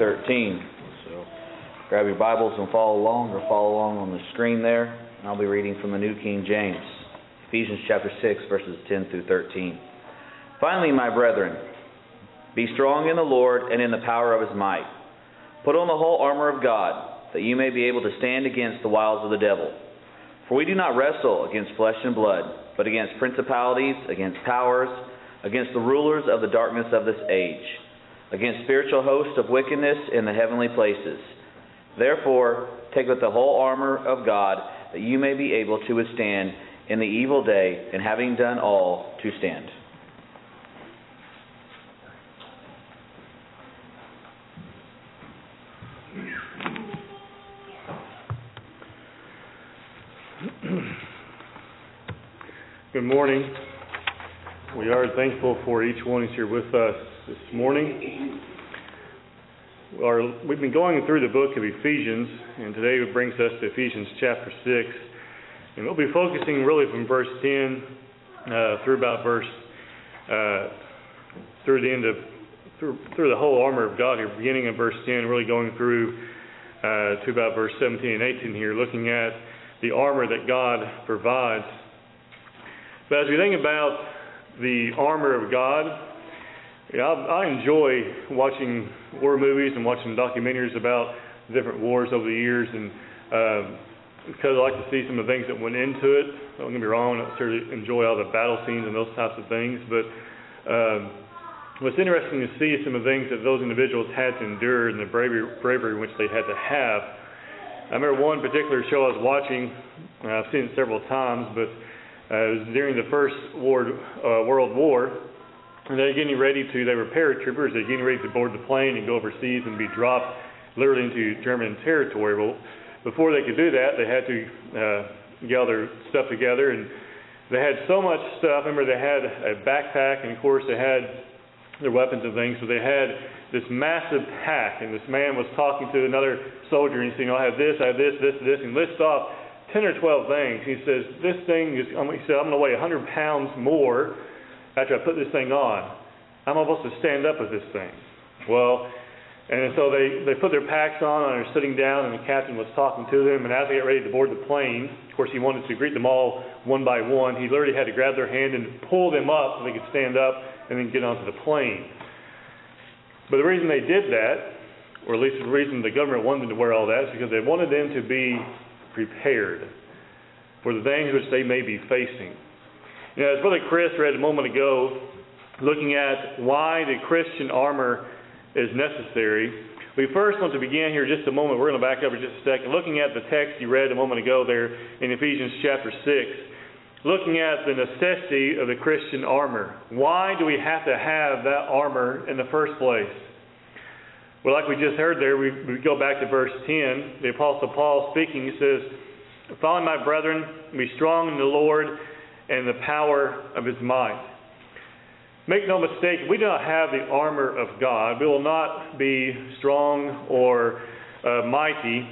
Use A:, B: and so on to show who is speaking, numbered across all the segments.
A: 13. So grab your Bibles and follow along or follow along on the screen there. And I'll be reading from the New King James, Ephesians chapter 6, verses 10 through 13. Finally, my brethren, be strong in the Lord and in the power of his might. Put on the whole armor of God, that you may be able to stand against the wiles of the devil. For we do not wrestle against flesh and blood, but against principalities, against powers, against the rulers of the darkness of this age, against spiritual hosts of wickedness in the heavenly places. Therefore, take up the whole armor of God, that you may be able to withstand in the evil day, and having done all, to stand.
B: Good morning. We are thankful for each one who's here with us this morning. We've been going through the book of Ephesians, and today it brings us to Ephesians chapter 6. And we'll be focusing really from verse 10 uh, through about verse, uh, through the end of, through, through the whole armor of God here, beginning in verse 10, really going through uh, to about verse 17 and 18 here, looking at the armor that God provides. But as we think about the armor of God, know, I, I enjoy watching war movies and watching documentaries about different wars over the years, and uh, because I like to see some of the things that went into it. Don't get me wrong, I don't enjoy all the battle scenes and those types of things, but um, what's interesting to see some of the things that those individuals had to endure and the bravery, bravery which they had to have. I remember one particular show I was watching. Uh, I've seen it several times, but it was during the First War, uh, World War. And they're getting ready to, they were paratroopers, they're getting ready to board the plane and go overseas and be dropped literally into German territory. Well, before they could do that, they had to uh, gather stuff together, and they had so much stuff. Remember, they had a backpack, and of course, they had their weapons and things. So they had this massive pack, and this man was talking to another soldier, and he said, "You know, I have this, I have this, this, this," and lists off ten or twelve things. He says, "This thing is," he said, "I'm going to weigh 100 pounds more after I put this thing on. I'm supposed to stand up with this thing." Well, and so they, they put their packs on and they're sitting down, and the captain was talking to them. And as they get ready to board the plane, of course, he wanted to greet them all one by one. He literally had to grab their hand and pull them up so they could stand up and then get onto the plane. But the reason they did that, or at least the reason the government wanted them to wear all that, is because they wanted them to be prepared for the things which they may be facing. You know, as Brother Chris read a moment ago, looking at why the Christian armor is necessary, we first want to begin here just a moment. We're going to back up for just a second. Looking at the text you read a moment ago there in Ephesians chapter 6, looking at the necessity of the Christian armor. Why do we have to have that armor in the first place? Well, like we just heard there, we, we go back to verse 10. The Apostle Paul speaking, he says, Finally, my brethren, be strong in the Lord and the power of his might. Make no mistake, we do not have the armor of God. We will not be strong or uh, mighty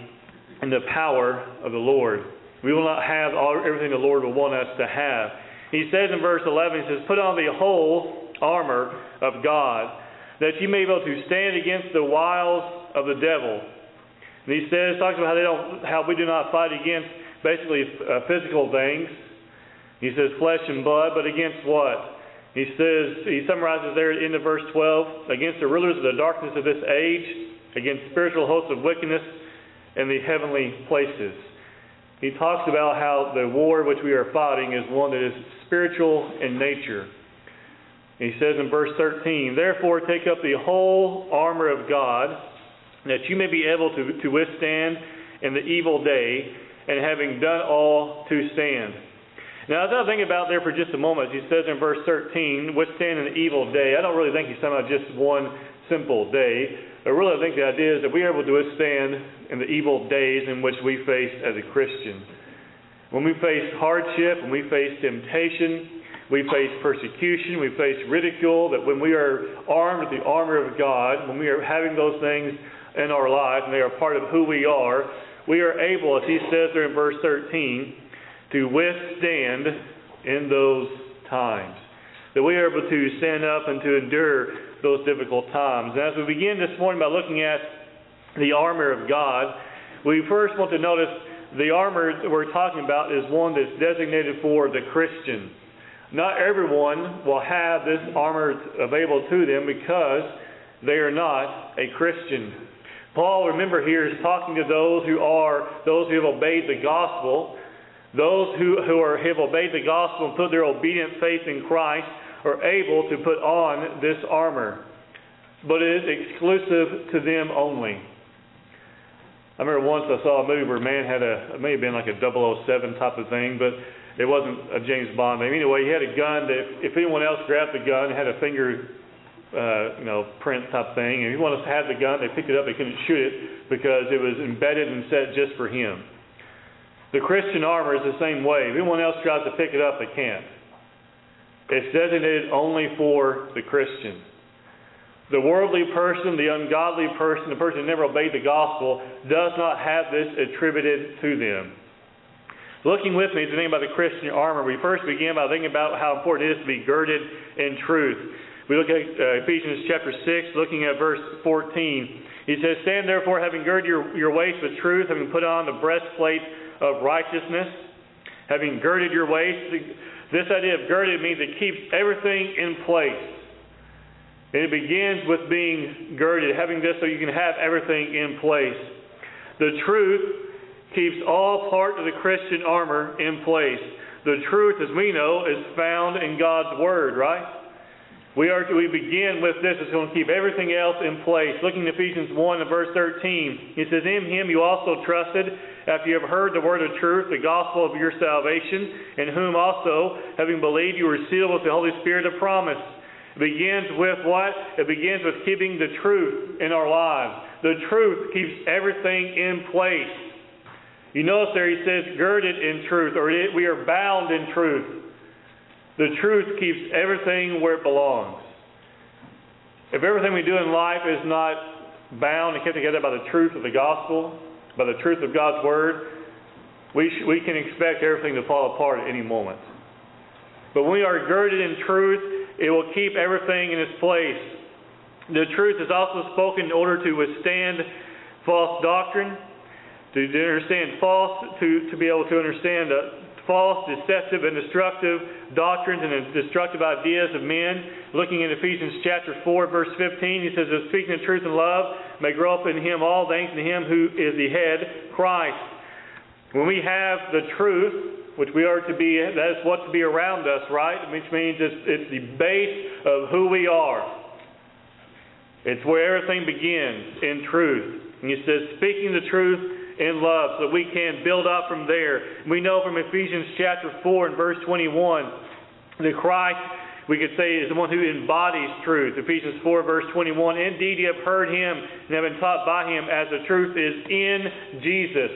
B: in the power of the Lord. We will not have all, everything the Lord will want us to have. He says in verse 11, he says, Put on the whole armor of God that you may be able to stand against the wiles of the devil. And he says, talks about how they don't, how we do not fight against basically uh, physical things. He says flesh and blood, but against what? He says he summarizes there in the verse 12 against the rulers of the darkness of this age, against spiritual hosts of wickedness in the heavenly places. He talks about how the war which we are fighting is one that is spiritual in nature. He says in verse 13, Therefore take up the whole armor of God, that you may be able to, to withstand in the evil day, and having done all to stand. Now, as I think about there for just a moment, he says in verse 13, withstand an evil day. I don't really think he's talking about just one simple day. But really, I think the idea is that we are able to withstand in the evil days in which we face as a Christian. When we face hardship, when we face temptation, we face persecution, we face ridicule, that when we are armed with the armor of God, when we are having those things in our life, and they are part of who we are, we are able, as he says there in verse 13, to withstand in those times. That we are able to stand up and to endure those difficult times. And as we begin this morning by looking at the armor of God, we first want to notice the armor that we're talking about is one that's designated for the Christian. Not everyone will have this armor available to them because they are not a Christian. Paul, remember here, is talking to those who are those who have obeyed the gospel, those who, who are, have obeyed the gospel and put their obedient faith in Christ are able to put on this armor. But it is exclusive to them only. I remember once I saw a movie where a man had a, it may have been like a 007 type of thing, but it wasn't a James Bond name. Anyway, he had a gun that if, anyone else grabbed the gun, had a finger, uh, you know, print type thing, and if anyone else had the gun, they picked it up, they couldn't shoot it because it was embedded and set just for him. The Christian armor is the same way. If anyone else tries to pick it up, they can't. It's designated only for the Christian. The worldly person, the ungodly person, the person who never obeyed the gospel, does not have this attributed to them. Looking with me to think about the Christian armor, we first begin by thinking about how important it is to be girded in truth. We look at uh, Ephesians chapter 6, looking at verse 14. He says, Stand therefore, having girded your, your waist with truth, having put on the breastplate of righteousness, having girded your waist. This idea of girded means it keeps everything in place. And it begins with being girded, having this so you can have everything in place. The truth keeps all part of the Christian armor in place. The truth, as we know, is found in God's Word, right? We are we begin with this. It's going to keep everything else in place. Looking at Ephesians 1 and verse 13, it says, In him you also trusted, after you have heard the word of truth, the gospel of your salvation, in whom also, having believed, you were sealed with the Holy Spirit of promise. It begins with what? It begins with keeping the truth in our lives. The truth keeps everything in place. You notice there he says, girded in truth, or we are bound in truth. The truth keeps everything where it belongs. If everything we do in life is not bound and kept together by the truth of the gospel, by the truth of God's word, we, sh- we can expect everything to fall apart at any moment. But when we are girded in truth, it will keep everything in its place. The truth is also spoken in order to withstand false doctrine to, understand false, to, to be able to understand false, deceptive, and destructive doctrines and destructive ideas of men. Looking at Ephesians chapter 4, verse 15, he says, Speaking the truth in love, may grow up in him all thanks to him who is the head, Christ. When we have the truth, which we are to be, that is what to be around us, right? Which means it's, it's the base of who we are. It's where everything begins in truth. And he says, speaking the truth in love so that we can build up from there. We know from Ephesians chapter 4 and verse 21 that Christ, we could say, is the one who embodies truth. Ephesians 4 verse 21. Indeed, you have heard him and have been taught by him as the truth is in Jesus.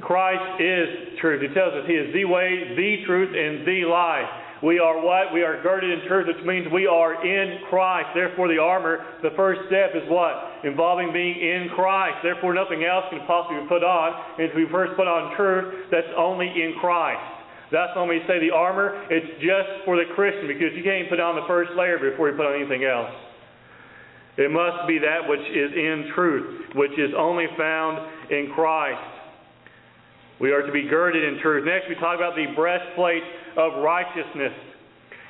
B: Christ is truth. He tells us he is the way, the truth, and the life. We are what? We are girded in truth, which means we are in Christ. Therefore, the armor, the first step is what? Involving being in Christ. Therefore, nothing else can possibly be put on. And if we first put on truth, that's only in Christ. That's when we say the armor, it's just for the Christian because you can't put on the first layer before you put on anything else. It must be that which is in truth, which is only found in Christ. We are to be girded in truth. Next, we talk about the breastplate of righteousness.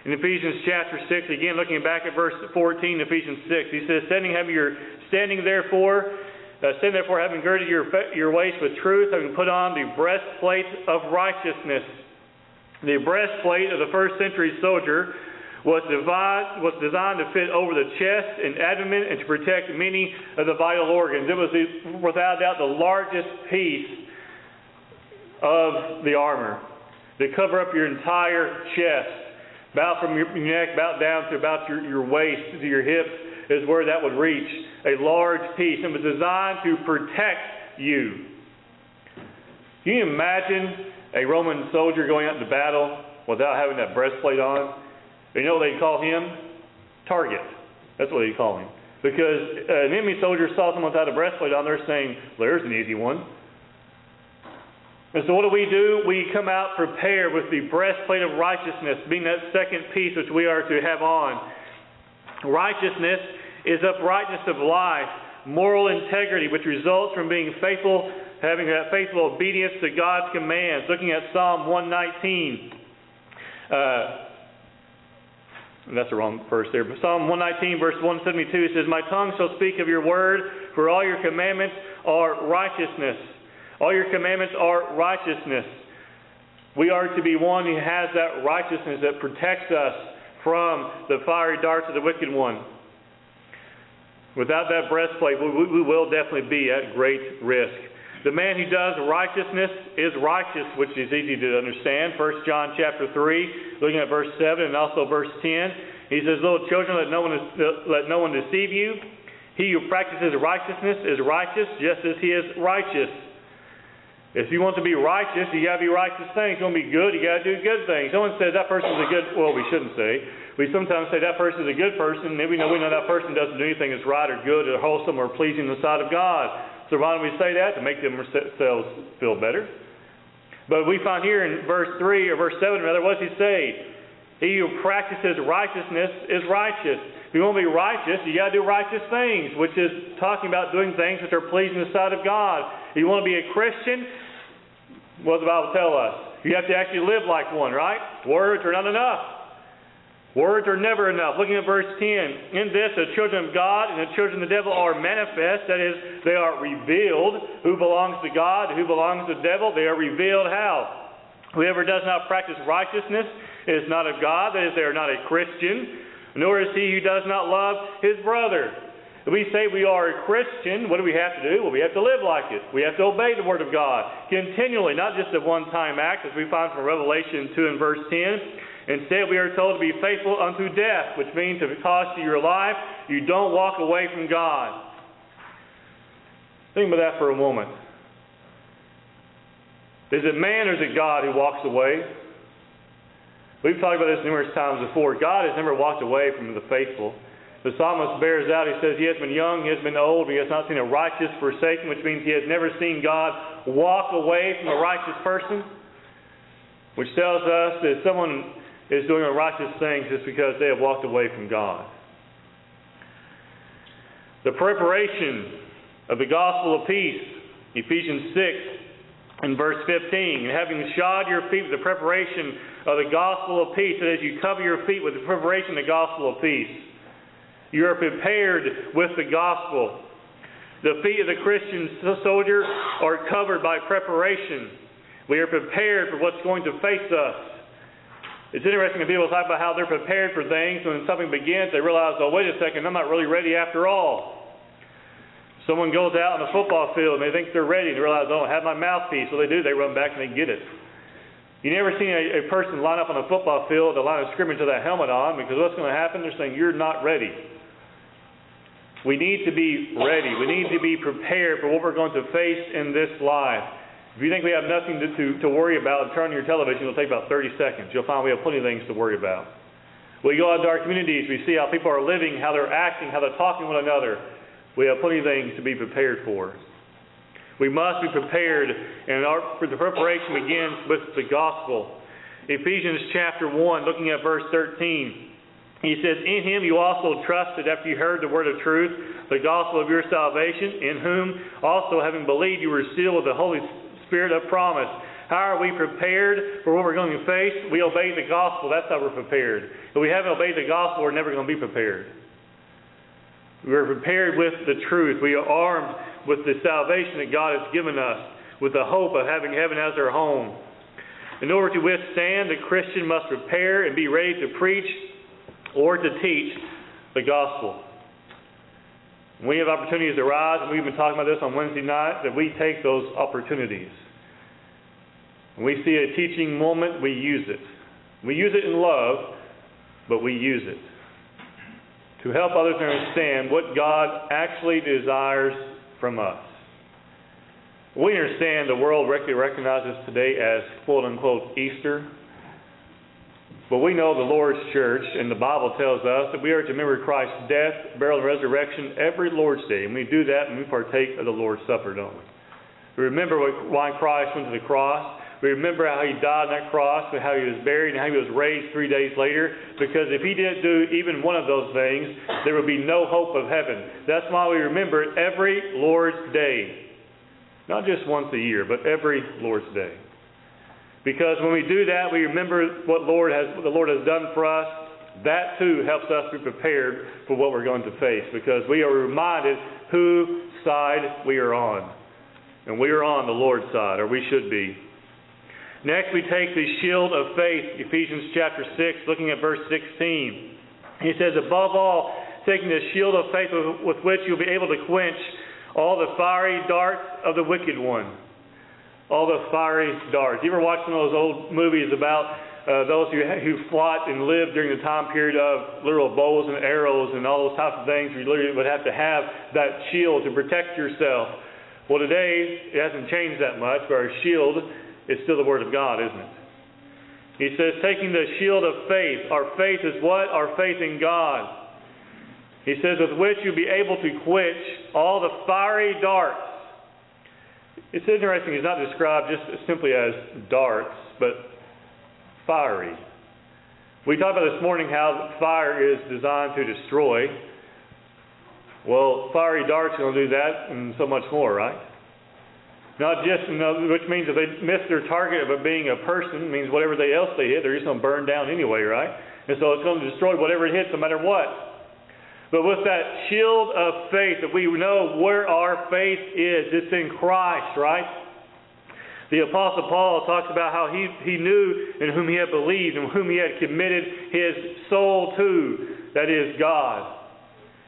B: In Ephesians chapter 6, again looking back at verse 14, Ephesians 6, he says, Standing, having your, standing therefore, uh, stand therefore, having girded your, your waist with truth, having put on the breastplate of righteousness. The breastplate of the first century soldier was, divide, was designed to fit over the chest and abdomen and to protect many of the vital organs. It was, the, without doubt, the largest piece of the armor. They cover up your entire chest. About from your neck, about down to about your, your waist, to your hips, is where that would reach. A large piece. It was designed to protect you. Can you imagine a Roman soldier going out into battle without having that breastplate on? You know what they call him? Target. That's what they call him. Because an enemy soldier saw someone without a breastplate on, they're saying, there's an easy one. And so, what do we do? We come out prepared with the breastplate of righteousness, being that second piece which we are to have on.
C: Righteousness is uprightness of life, moral integrity, which results from being faithful, having a faithful obedience to God's commands. Looking at Psalm 119. Uh, that's the wrong verse there. But Psalm 119, verse 172 says, My tongue shall speak of your word, for all your commandments are righteousness. All your commandments are righteousness. We are to be one who has that righteousness that protects us from the fiery darts of the wicked one. Without that breastplate, we, will definitely be at great risk. The man who does righteousness is righteous, which is easy to understand. 1 John chapter 3, looking at verse 7 and also verse 10. He says, Little children, let no one, let no one deceive you. He who practices righteousness is righteous, just as he is righteous. If you want to be righteous, you got to be righteous things. You want to be good, you got to do good things. Someone says that person's a good, well, we shouldn't say. We sometimes say that person's a good person, Maybe we know we know that person doesn't do anything that's right or good or wholesome or pleasing in the sight of God. So why don't we say that? To make themselves feel better. But we find here in verse 3 or verse 7 rather, what does he say? He who practices righteousness is righteous. If you want to be righteous, you got to do righteous things, which is talking about doing things which are pleasing in the sight of God. If you want to be a Christian, what does the Bible tell us? You have to actually live like one, right? Words are not enough. Words are never enough. Looking at verse 10, in this the children of God and the children of the devil are manifest. That is, they are revealed. Who belongs to God? Who belongs to the devil? They are revealed how? Whoever does not practice righteousness is not of God. That is, they are not a Christian. Nor is he who does not love his brother. If we say we are a Christian, what do we have to do? Well, we have to live like it. We have to obey the Word of God continually, not just a one time act, as we find from Revelation 2 and verse 10. Instead, we are told to be faithful unto death, which means if it costs you your life, you don't walk away from God. Think about that for a moment. Is it man or is it God who walks away? We've talked about this numerous times before. God has never walked away from the faithful. The psalmist bears out, he says, He has been young, he has been old, he has not seen a righteous forsaken, which means he has never seen God walk away from a righteous person, which tells us that someone is doing a righteous thing just because they have walked away from God. The preparation of the gospel of peace, Ephesians 6 and verse 15, and having shod your feet with the preparation of the gospel of peace, that as you cover your feet with the preparation of the gospel of peace. You are prepared with the gospel. The feet of the Christian soldier are covered by preparation. We are prepared for what's going to face us. It's interesting when people talk about how they're prepared for things. When something begins, they realize, oh, wait a second, I'm not really ready after all. Someone goes out on the football field and they think they're ready and they realize, oh, I have my mouthpiece. So they do, they run back and they get it. You never seen a, a person line up on a football field, the line of scrimmage with that helmet on, because what's going to happen? They're saying, you're not ready. We need to be ready. We need to be prepared for what we're going to face in this life. If you think we have nothing to, to, to worry about, turn on your television. It'll take about 30 seconds. You'll find we have plenty of things to worry about. We go out to our communities. We see how people are living, how they're acting, how they're talking to one another. We have plenty of things to be prepared for. We must be prepared, and our, the preparation begins with the gospel. Ephesians chapter 1, looking at verse 13. He says, In him you also trusted after you heard the word of truth, the gospel of your salvation, in whom also, having believed, you were sealed with the Holy Spirit of promise. How are we prepared for what we're going to face? We obey the gospel. That's how we're prepared. If we haven't obeyed the gospel, we're never going to be prepared. We're prepared with the truth. We are armed with the salvation that God has given us, with the hope of having heaven as our home. In order to withstand, the Christian must prepare and be ready to preach or to teach the gospel. We have opportunities arise, and we've been talking about this on Wednesday night, that we take those opportunities. When we see a teaching moment, we use it. We use it in love, but we use it to help others understand what God actually desires from us. We understand the world recognizes today as quote unquote Easter, but we know the Lord's church, and the Bible tells us that we are to remember Christ's death, burial, and resurrection every Lord's Day. And we do that when we partake of the Lord's Supper, don't we? We remember why Christ went to the cross. We remember how he died on that cross, and how he was buried, and how he was raised three days later. Because if he didn't do even one of those things, there would be no hope of heaven. That's why we remember it every Lord's Day. Not just once a year, but every Lord's Day. Because when we do that, we remember what Lord has, the Lord has done for us. That too helps us be prepared for what we're going to face. Because we are reminded whose side we are on. And we are on the Lord's side, or we should be. Next, we take the shield of faith, Ephesians chapter 6, looking at verse 16. He says, Above all, taking the shield of faith with which you'll be able to quench all the fiery darts of the wicked one. All the fiery darts. You ever watch one of those old movies about uh, those who, who fought and lived during the time period of literal bows and arrows and all those types of things? You literally would have to have that shield to protect yourself. Well, today, it hasn't changed that much, but our shield is still the Word of God, isn't it? He says, taking the shield of faith. Our faith is what? Our faith in God. He says, with which you'll be able to quench all the fiery darts. It's interesting, he's not described just simply as darts, but fiery. We talked about this morning how fire is designed to destroy. Well, fiery darts are going to do that and so much more, right? Not just, which means if they miss their target of it being a person, means whatever they else they hit, they're just going to burn down anyway, right? And so it's going to destroy whatever it hits, no matter what. But with that shield of faith, that we know where our faith is, it's in Christ, right? The Apostle Paul talks about how he, he knew in whom he had believed and whom he had committed his soul to, that is, God.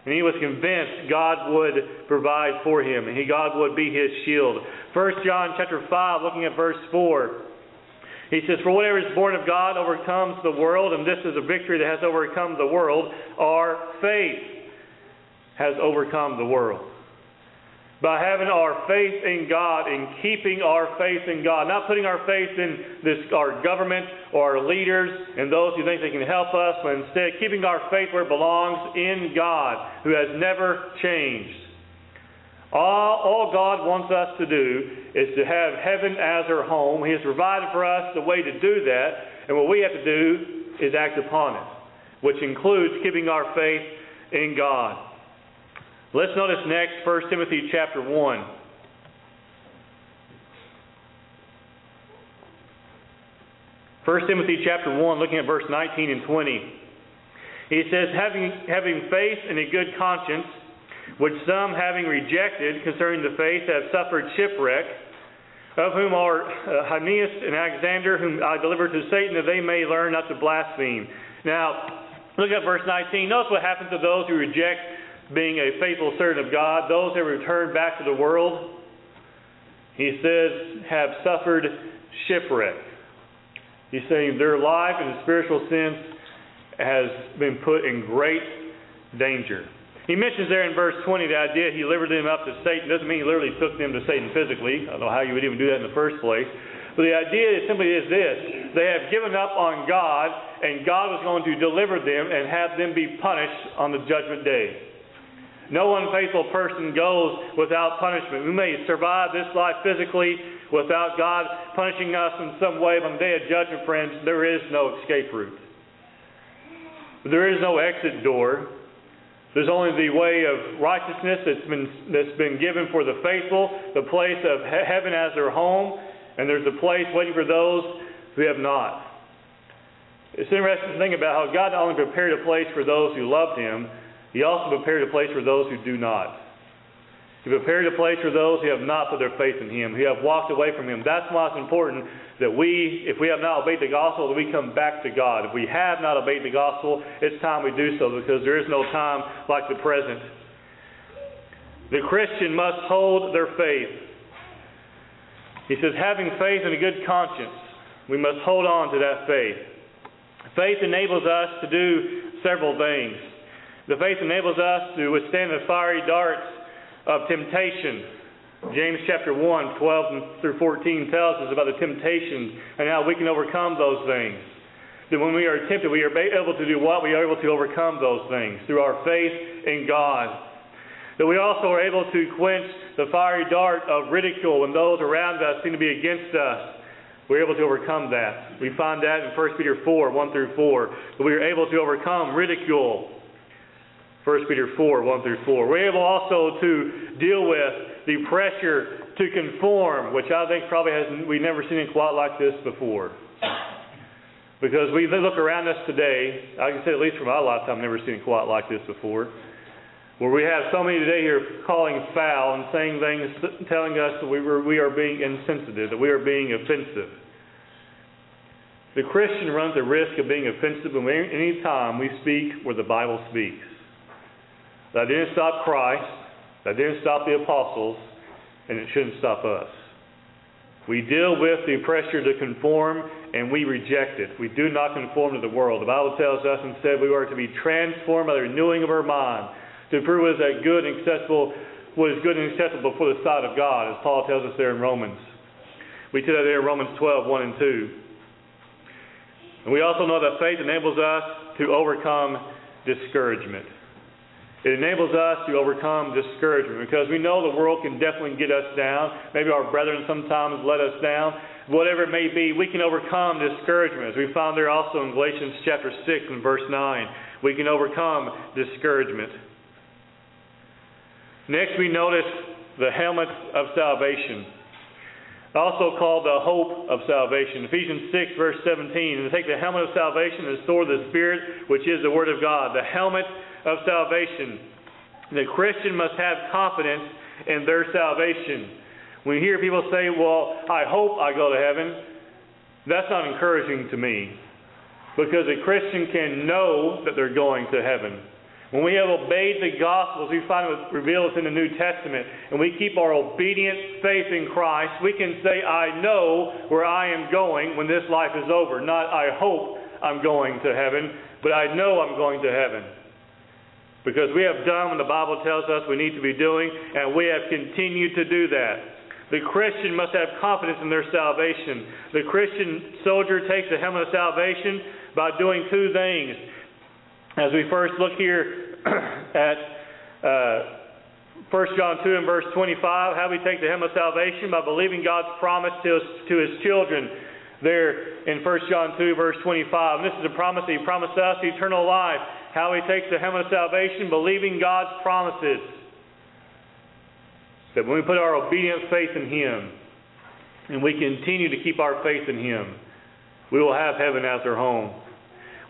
C: And he was convinced God would provide for him, and he, God would be his shield. 1 John chapter 5, looking at verse 4. He says, For whatever is born of God overcomes the world, and this is a victory that has overcome the world. Our faith has overcome the world. By having our faith in God and keeping our faith in God, not putting our faith in this our government or our leaders and those who think they can help us, but instead keeping our faith where it belongs in God, who has never changed. All, all God wants us to do is to have heaven as our home. He has provided for us the way to do that, and what we have to do is act upon it, which includes keeping our faith in God. Let's notice next 1 Timothy chapter 1. First Timothy chapter 1, looking at verse 19 and 20. He says, having, having faith and a good conscience, which some, having rejected concerning the faith, have suffered shipwreck, of whom are uh, Hymenaeus and Alexander, whom I delivered to Satan, that they may learn not to blaspheme. Now, look at verse 19. Notice what happens to those who reject being a faithful servant of God, those who return back to the world. He says, have suffered shipwreck. He's saying their life in the spiritual sense has been put in great danger. He mentions there in verse 20 the idea he delivered them up to Satan. Doesn't mean he literally took them to Satan physically. I don't know how you would even do that in the first place. But the idea is simply is this they have given up on God, and God was going to deliver them and have them be punished on the judgment day. No unfaithful person goes without punishment. We may survive this life physically without God punishing us in some way, but on the day of judgment, friends, there is no escape route. There is no exit door. There's only the way of righteousness that's been, that's been given for the faithful, the place of he- heaven as their home, and there's a place waiting for those who have not. It's interesting to think about how God not only prepared a place for those who loved Him, He also prepared a place for those who do not. He prepared a place for those who have not put their faith in Him, who have walked away from Him. That's why it's important that we, if we have not obeyed the gospel, that we come back to God. If we have not obeyed the gospel, it's time we do so because there is no time like the present. The Christian must hold their faith. He says, having faith and a good conscience, we must hold on to that faith. Faith enables us to do several things. The faith enables us to withstand the fiery darts of temptation. James chapter 1, 12 through 14 tells us about the temptations and how we can overcome those things. That when we are tempted, we are able to do what? We are able to overcome those things through our faith in God. That we also are able to quench the fiery dart of ridicule when those around us seem to be against us. we're able to overcome that. We find that in 1 Peter 4, 1 through 4, that we are able to overcome ridicule. 1 Peter 4, 1 through 4. We're able also to deal with the pressure to conform, which I think probably has we've never seen it quite like this before. Because we look around us today, I can say at least for my lifetime, I've never seen it quite like this before. Where we have so many today here calling foul and saying things, telling us that we, were, we are being insensitive, that we are being offensive. The Christian runs the risk of being offensive any time we speak where the Bible speaks. That didn't stop Christ, that didn't stop the apostles, and it shouldn't stop us. We deal with the pressure to conform and we reject it. We do not conform to the world. The Bible tells us instead we are to be transformed by the renewing of our mind to prove what is that good and acceptable, what is good and acceptable before the sight of God, as Paul tells us there in Romans. We see that there in Romans 12, 1 and 2. And we also know that faith enables us to overcome discouragement. It enables us to overcome discouragement because we know the world can definitely get us down. Maybe our brethren sometimes let us down. Whatever it may be, we can overcome discouragement. As we found there also in Galatians chapter 6 and verse 9, we can overcome discouragement. Next, we notice the helmet of salvation, also called the hope of salvation. Ephesians 6, verse 17. And take the helmet of salvation and the sword of the Spirit, which is the Word of God. The helmet of salvation. The Christian must have confidence in their salvation. When you hear people say, Well, I hope I go to heaven, that's not encouraging to me. Because a Christian can know that they're going to heaven. When we have obeyed the Gospels, we find it revealed in the New Testament, and we keep our obedient faith in Christ, we can say, I know where I am going when this life is over. Not, I hope I'm going to heaven, but I know I'm going to heaven. Because we have done what the Bible tells us we need to be doing, and we have continued to do that. The Christian must have confidence in their salvation. The Christian soldier takes the helmet of salvation by doing two things. As we first look here at uh, 1 John 2 and verse 25, how we take the helmet of salvation by believing God's promise to, us, to His children there in 1 John 2 verse 25. And this is a promise that He promised us, eternal life. How we take the helmet of salvation, believing God's promises. That when we put our obedient faith in Him, and we continue to keep our faith in Him, we will have heaven as our home.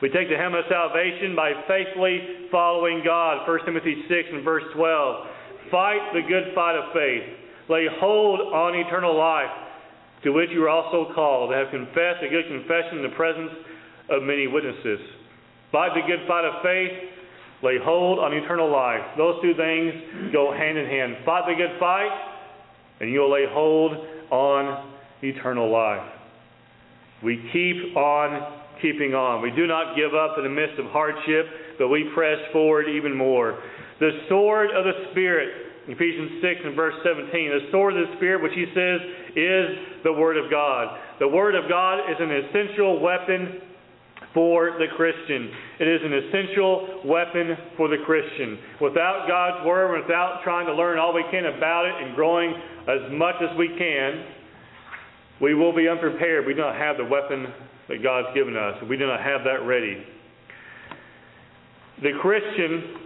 C: We take the helmet of salvation by faithfully following God. 1 Timothy 6 and verse 12. Fight the good fight of faith. Lay hold on eternal life, to which you are also called, to have confessed a good confession in the presence of many witnesses. Fight the good fight of faith. Lay hold on eternal life. Those two things go hand in hand. Fight the good fight, and you'll lay hold on eternal life. We keep on keeping on. We do not give up in the midst of hardship, but we press forward even more. The sword of the Spirit, Ephesians 6 and verse 17, the sword of the Spirit, which he says is the Word of God. The Word of God is an essential weapon for the Christian. It is an essential weapon for the Christian. Without God's Word, without trying to learn all we can about it and growing as much as we can, we will be unprepared. We do not have the weapon that God's given us. We do not have that ready. The Christian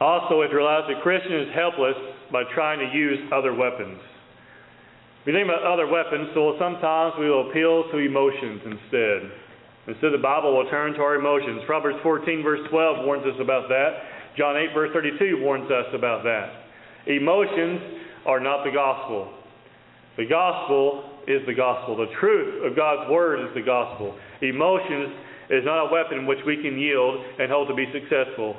C: also has realized the Christian is helpless by trying to use other weapons. We think about other weapons, so sometimes we will appeal to emotions instead. Instead, the Bible will turn to our emotions. Proverbs 14, verse 12 warns us about that. John 8, verse 32 warns us about that. Emotions are not the gospel. The gospel is the gospel. The truth of God's word is the gospel. Emotions is not a weapon which we can yield and hold to be successful.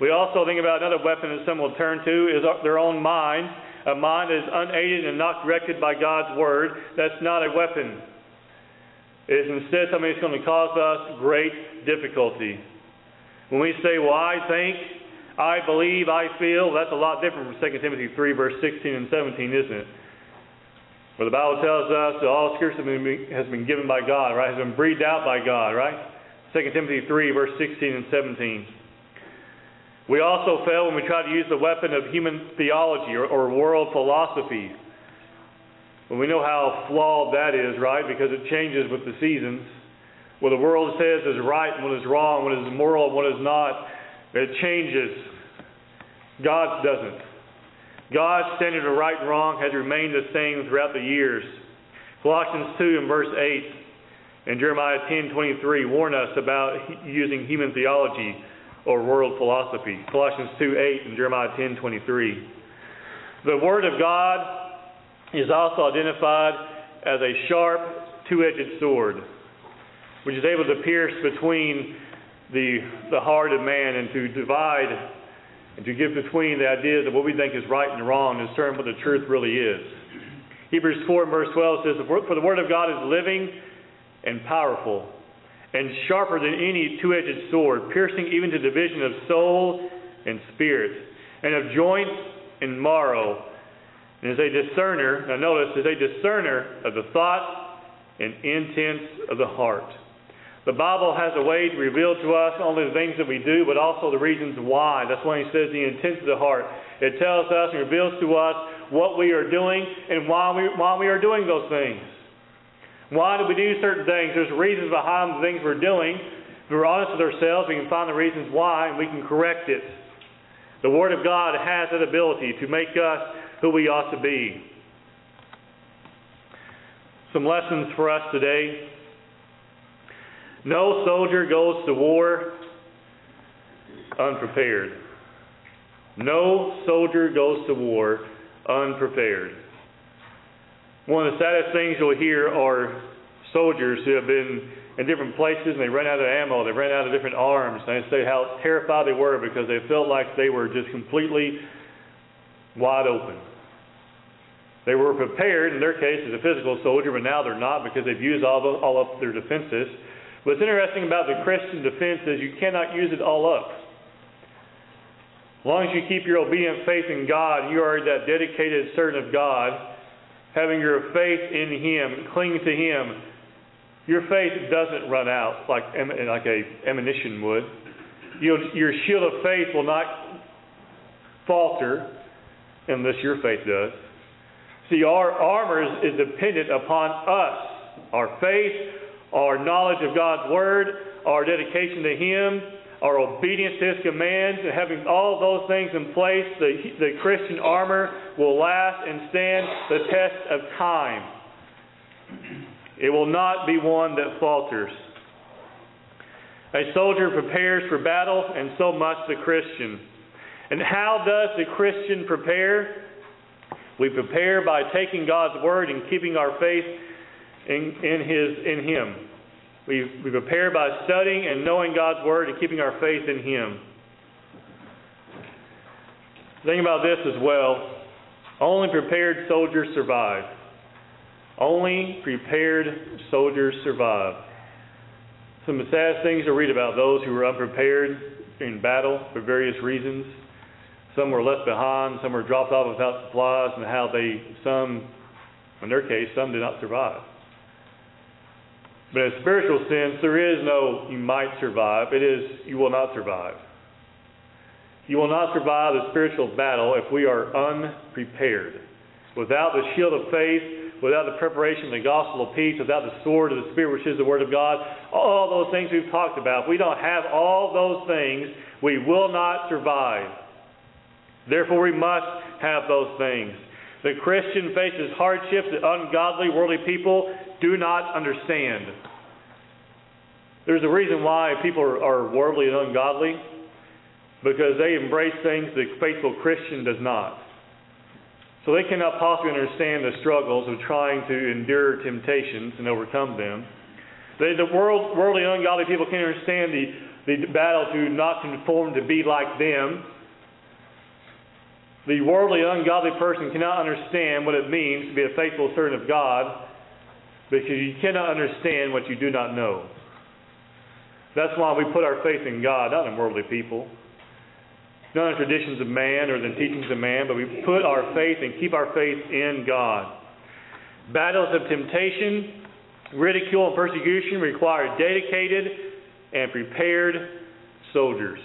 C: We also think about another weapon that some will turn to is their own mind. A mind that is unaided and not directed by God's word. That's not a weapon. It is instead something that's going to cause us great difficulty. When we say, well, I think, I believe, I feel, that's a lot different from 2 Timothy 3, verse 16 and 17, isn't it? Where the Bible tells us that all scripture has been given by God, right? Has been breathed out by God, right? 2 Timothy 3, verse 16 and 17. We also fail when we try to use the weapon of human theology or, or world philosophy. Well, we know how flawed that is, right? Because it changes with the seasons. What the world says is right and what is wrong, what is moral and what is not, it changes. God doesn't. God's standard of right and wrong has remained the same throughout the years. Colossians 2 and verse 8 and Jeremiah 10:23 warn us about using human theology or world philosophy. Colossians 2:8 and Jeremiah 10:23. The word of God is also identified as a sharp, two-edged sword, which is able to pierce between the, the heart of man and to divide and to give between the ideas of what we think is right and wrong and discern what the truth really is. Hebrews 4 verse 12 says, For the word of God is living and powerful and sharper than any two-edged sword, piercing even to division of soul and spirit, and of joints and marrow, and is a discerner, now notice, is a discerner of the thoughts and intents of the heart. The Bible has a way to reveal to us not only the things that we do, but also the reasons why. That's why he says the intents of the heart. It tells us and reveals to us what we are doing and why we, why we are doing those things. Why do we do certain things? There's reasons behind the things we're doing. If we're honest with ourselves, we can find the reasons why and we can correct it. The Word of God has that ability to make us who we ought to be. Some lessons for us today. No soldier goes to war unprepared. No soldier goes to war unprepared. One of the saddest things you'll hear are soldiers who have been in different places and they run out of ammo, they run out of different arms, and they say how terrified they were because they felt like they were just completely wide open. They were prepared, in their case, as a physical soldier, but now they're not because they've used all, the, all of their defenses. What's interesting about the Christian defense is you cannot use it all up. As long as you keep your obedient faith in God, you are that dedicated servant of God, having your faith in Him, clinging to Him. Your faith doesn't run out like, like a ammunition would. your shield of faith will not falter unless your faith does. See, our armor is dependent upon us. Our faith, our knowledge of God's Word, our dedication to Him, our obedience to His commands, and having all those things in place, the, the Christian armor will last and stand the test of time. It will not be one that falters. A soldier prepares for battle, and so must the Christian. And how does the Christian prepare? We prepare by taking God's word and keeping our faith in, in, his, in Him. We, we prepare by studying and knowing God's word and keeping our faith in Him. Think about this as well. Only prepared soldiers survive. Only prepared soldiers survive. Some saddest things to read about those who were unprepared in battle for various reasons. Some were left behind, some were dropped off without supplies, and how they, some, in their case, some did not survive. But in a spiritual sense, there is no you might survive. It is you will not survive. You will not survive the spiritual battle if we are unprepared. Without the shield of faith, without the preparation of the gospel of peace, without the sword of the Spirit, which is the Word of God, all those things we've talked about, if we don't have all those things, we will not survive. Therefore, we must have those things. The Christian faces hardships that ungodly, worldly people do not understand. There's a reason why people are worldly and ungodly because they embrace things the faithful Christian does not. So they cannot possibly understand the struggles of trying to endure temptations and overcome them. They, the world, worldly ungodly people can't understand the, the battle to not conform to be like them the worldly, ungodly person cannot understand what it means to be a faithful servant of God because you cannot understand what you do not know. That's why we put our faith in God, not in worldly people, not in traditions of man or the teachings of man, but we put our faith and keep our faith in God. Battles of temptation, ridicule, and persecution require dedicated and prepared soldiers.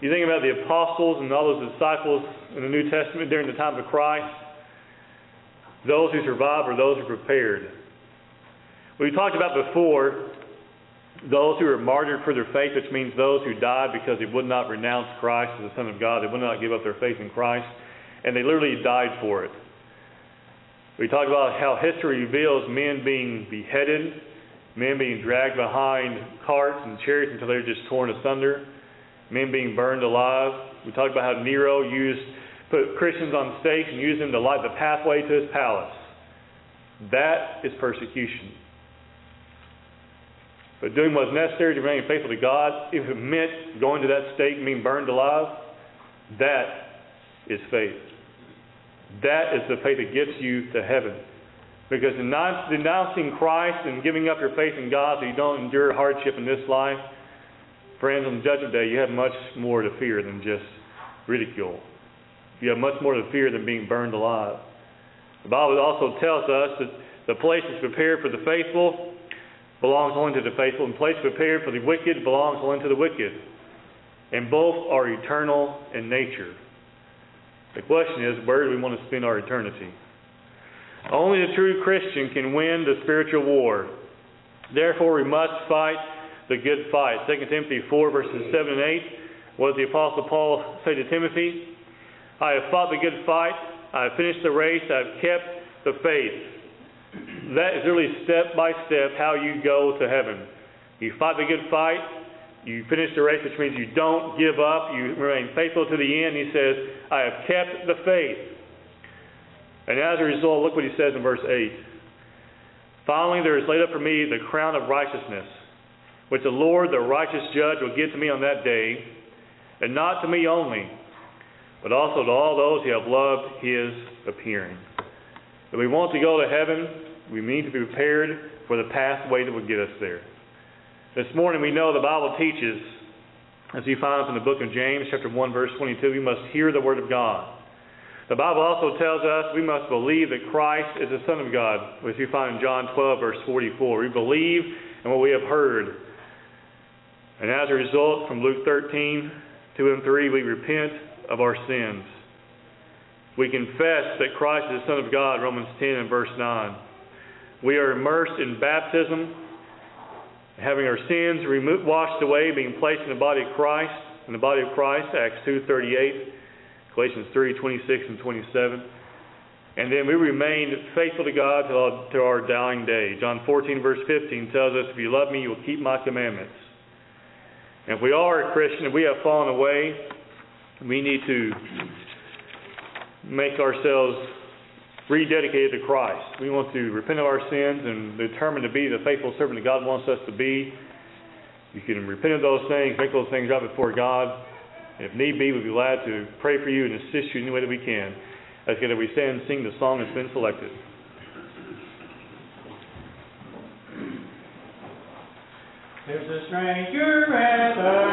C: You think about the apostles and all those disciples in the New Testament during the time of Christ. Those who survive are those who are prepared. We talked about before those who were martyred for their faith, which means those who died because they would not renounce Christ as the Son of God. They would not give up their faith in Christ. And they literally died for it. We talked about how history reveals men being beheaded, men being dragged behind carts and chariots until they're just torn asunder, men being burned alive. We talked about how Nero used put Christians on stakes and used them to light the pathway to his palace. That is persecution. But doing what's necessary to remain faithful to God, if it meant going to that stake and being burned alive, that is faith. That is the faith that gets you to heaven. Because denouncing Christ and giving up your faith in God so you don't endure hardship in this life, friends, on judgment day, you have much more to fear than just ridicule. You have much more to fear than being burned alive. The Bible also tells us that the place is prepared for the faithful belongs only to the faithful, and the place prepared for the wicked belongs only to the wicked. And both are eternal in nature. The question is, where do we want to spend our eternity? Only a true Christian can win the spiritual war. Therefore, we must fight the good fight. 2 Timothy 4, verses 7 and 8. What the Apostle Paul say to Timothy? I have fought the good fight. I have finished the race. I have kept the faith. That is really step by step how you go to heaven. You fight the good fight, you finish the race, which means you don't give up, you remain faithful to the end. He says, I have kept the faith. And as a result, look what he says in verse 8. Finally, there is laid up for me the crown of righteousness, which the Lord, the righteous judge, will give to me on that day, and not to me only, but also to all those who have loved his appearing. If we want to go to heaven, we need to be prepared for the pathway that will get us there. This morning we know the Bible teaches, as you find in the book of James, chapter 1, verse 22, we must hear the word of God. The Bible also tells us we must believe that Christ is the Son of God, which you find in John 12, verse 44. We believe in what we have heard. And as a result, from Luke 13, 2 and 3, we repent of our sins. We confess that Christ is the Son of God, Romans 10 and verse 9. We are immersed in baptism, having our sins removed, washed away, being placed in the body of Christ, in the body of Christ, Acts 2.38, Galatians 3.26 and 27. And then we remain faithful to God to our dying day. John 14, verse 15 tells us, If you love me, you will keep my commandments. If we are a Christian and we have fallen away, we need to make ourselves rededicated to Christ. We want to repent of our sins and determine to be the faithful servant that God wants us to be. You can repent of those things, make those things right before God. If need be, we'd be glad to pray for you and assist you in any way that we can. As together we stand and sing the song that's been selected.
B: There's a stranger at the.